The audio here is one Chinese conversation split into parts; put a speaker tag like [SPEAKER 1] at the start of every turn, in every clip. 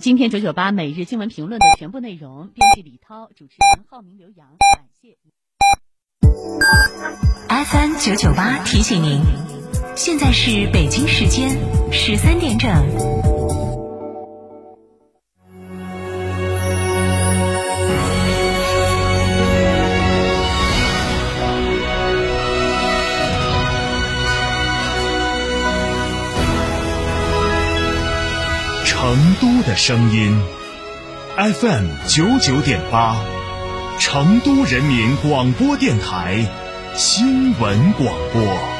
[SPEAKER 1] 今天九九八每日新闻评论的全部内容，编辑李涛，主持人浩明、刘洋，感谢。
[SPEAKER 2] FM 九九八提醒您，现在是北京时间十三点整。
[SPEAKER 3] 声音，FM 九九点八，成都人民广播电台新闻广播。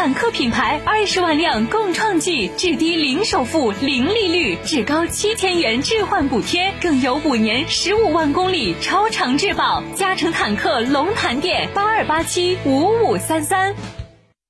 [SPEAKER 2] 坦克品牌二十万辆共创季，至低零首付、零利率，至高七千元置换补贴，更有五年十五万公里超长质保。嘉诚坦克龙潭店八二八七五五三三。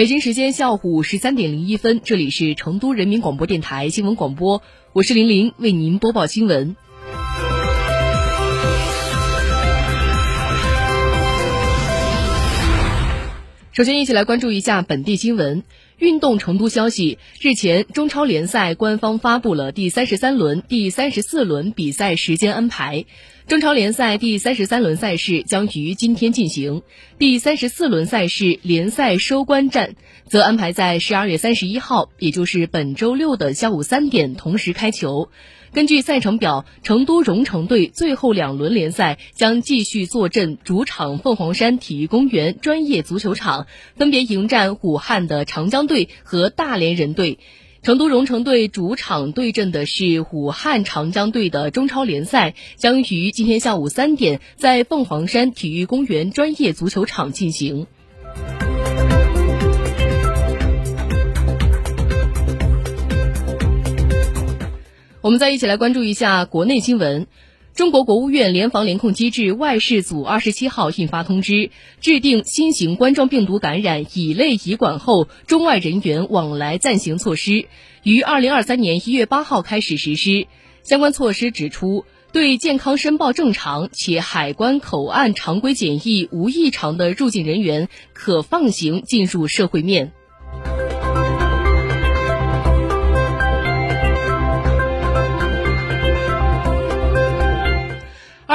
[SPEAKER 4] 北京时间下午十三点零一分，这里是成都人民广播电台新闻广播，我是玲玲，为您播报新闻。首先，一起来关注一下本地新闻。运动成都消息，日前中超联赛官方发布了第三十三轮、第三十四轮比赛时间安排。中超联赛第三十三轮赛事将于今天进行，第三十四轮赛事联赛收官战则安排在十二月三十一号，也就是本周六的下午三点同时开球。根据赛程表，成都蓉城队最后两轮联赛将继续坐镇主场凤凰山体育公园专业足球场，分别迎战武汉的长江队和大连人队。成都蓉城队主场对阵的是武汉长江队的中超联赛，将于今天下午三点在凤凰山体育公园专业足球场进行。我们再一起来关注一下国内新闻。中国国务院联防联控机制外事组二十七号印发通知，制定新型冠状病毒感染乙类乙管后中外人员往来暂行措施，于二零二三年一月八号开始实施。相关措施指出，对健康申报正常且海关口岸常规检疫无异常的入境人员，可放行进入社会面。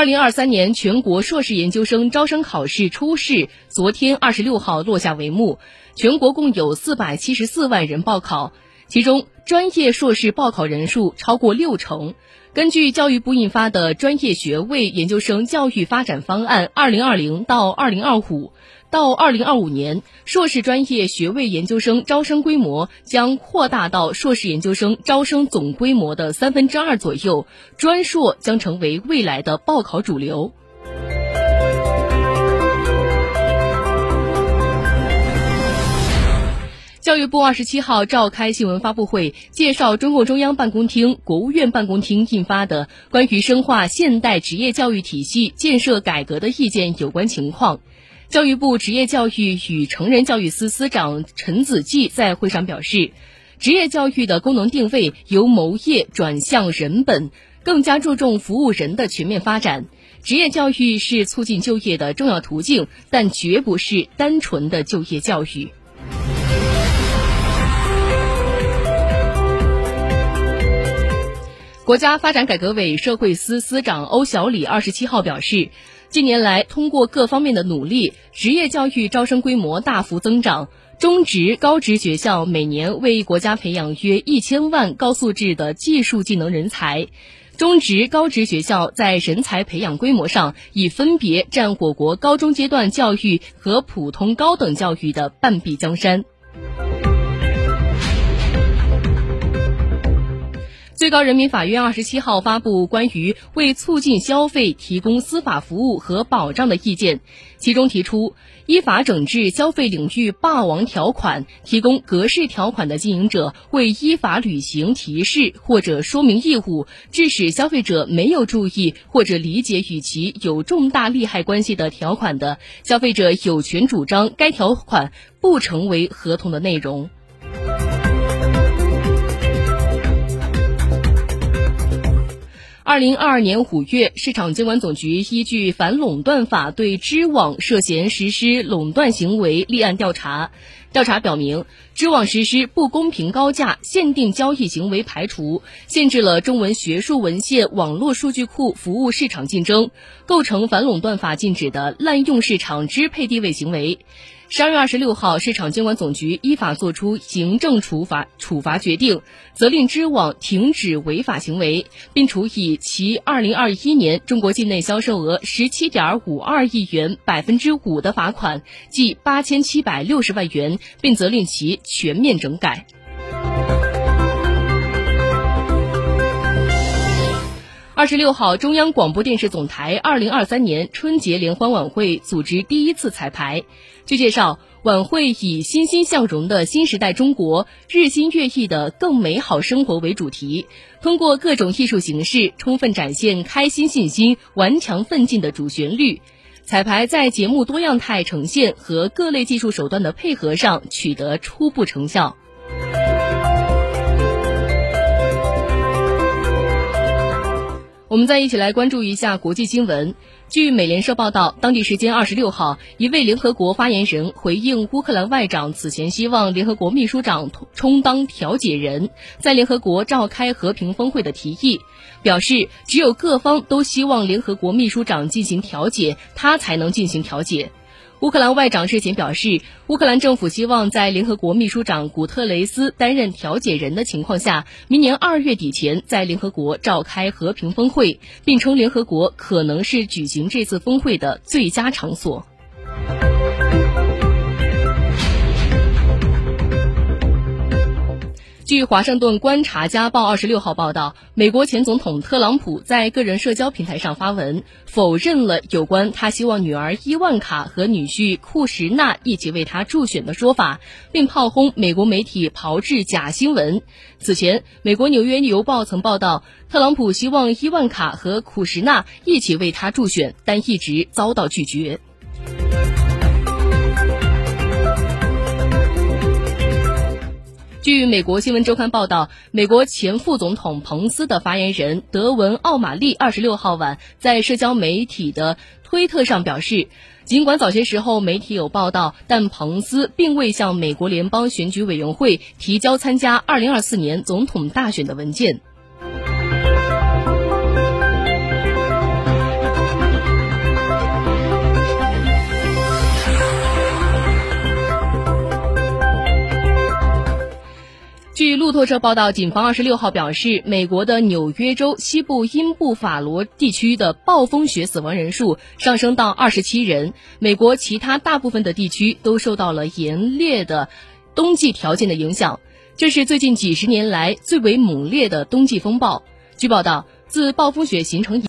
[SPEAKER 4] 二零二三年全国硕士研究生招生考试初试昨天二十六号落下帷幕，全国共有四百七十四万人报考，其中专业硕士报考人数超过六成。根据教育部印发的《专业学位研究生教育发展方案（二零二零到二零二五）》。到二零二五年，硕士专业学位研究生招生规模将扩大到硕士研究生招生总规模的三分之二左右，专硕将成为未来的报考主流。教育部二十七号召开新闻发布会，介绍中共中央办公厅、国务院办公厅印发的《关于深化现代职业教育体系建设改革的意见》有关情况。教育部职业教育与成人教育司司长陈子骥在会上表示，职业教育的功能定位由谋业转向人本，更加注重服务人的全面发展。职业教育是促进就业的重要途径，但绝不是单纯的就业教育。国家发展改革委社会司司长欧小礼二十七号表示。近年来，通过各方面的努力，职业教育招生规模大幅增长，中职、高职学校每年为国家培养约一千万高素质的技术技能人才。中职、高职学校在人才培养规模上已分别占我国高中阶段教育和普通高等教育的半壁江山。最高人民法院二十七号发布关于为促进消费提供司法服务和保障的意见，其中提出，依法整治消费领域霸王条款，提供格式条款的经营者未依法履行提示或者说明义务，致使消费者没有注意或者理解与其有重大利害关系的条款的，消费者有权主张该条款不成为合同的内容。二零二二年五月，市场监管总局依据《反垄断法》对知网涉嫌实施垄断行为立案调查。调查表明，知网实施不公平高价限定交易行为排除，限制了中文学术文献网络数据库服务市场竞争，构成反垄断法禁止的滥用市场支配地位行为。十二月二十六号，市场监管总局依法作出行政处罚处罚决定，责令知网停止违法行为，并处以其二零二一年中国境内销售额十七点五二亿元百分之五的罚款，计八千七百六十万元，并责令其全面整改。二十六号，中央广播电视总台二零二三年春节联欢晚会组织第一次彩排。据介绍，晚会以“欣欣向荣的新时代中国，日新月异的更美好生活”为主题，通过各种艺术形式，充分展现开心信心、顽强奋进的主旋律。彩排在节目多样态呈现和各类技术手段的配合上取得初步成效。我们再一起来关注一下国际新闻。据美联社报道，当地时间二十六号，一位联合国发言人回应乌克兰外长此前希望联合国秘书长充当调解人，在联合国召开和平峰会的提议，表示只有各方都希望联合国秘书长进行调解，他才能进行调解。乌克兰外长日前表示，乌克兰政府希望在联合国秘书长古特雷斯担任调解人的情况下，明年二月底前在联合国召开和平峰会，并称联合国可能是举行这次峰会的最佳场所。据《华盛顿观察家报》二十六号报道，美国前总统特朗普在个人社交平台上发文，否认了有关他希望女儿伊万卡和女婿库什纳一起为他助选的说法，并炮轰美国媒体炮制假新闻。此前，美国《纽约邮报》曾报道，特朗普希望伊万卡和库什纳一起为他助选，但一直遭到拒绝。据美国新闻周刊报道，美国前副总统彭斯的发言人德文·奥马利二十六号晚在社交媒体的推特上表示，尽管早些时候媒体有报道，但彭斯并未向美国联邦选举委员会提交参加二零二四年总统大选的文件。据路透社报道，警方二十六号表示，美国的纽约州西部因布法罗地区的暴风雪死亡人数上升到二十七人。美国其他大部分的地区都受到了严烈的冬季条件的影响，这是最近几十年来最为猛烈的冬季风暴。据报道，自暴风雪形成以